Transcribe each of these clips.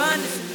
Giovanni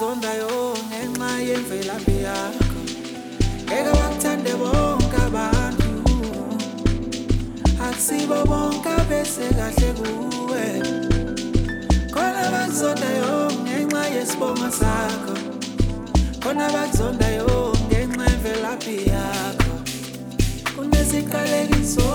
abakuzondayo ngenxa yemvelaphi yakho. Ngeke bangithande bonke abantu. Akusibo bonke abeze kahle kuwe. Khona abakuzondayo ngenxa yesibongo sakho. Khona bakuzondayo ngenxa yemvelaphi yakho. Kunesiqalekiso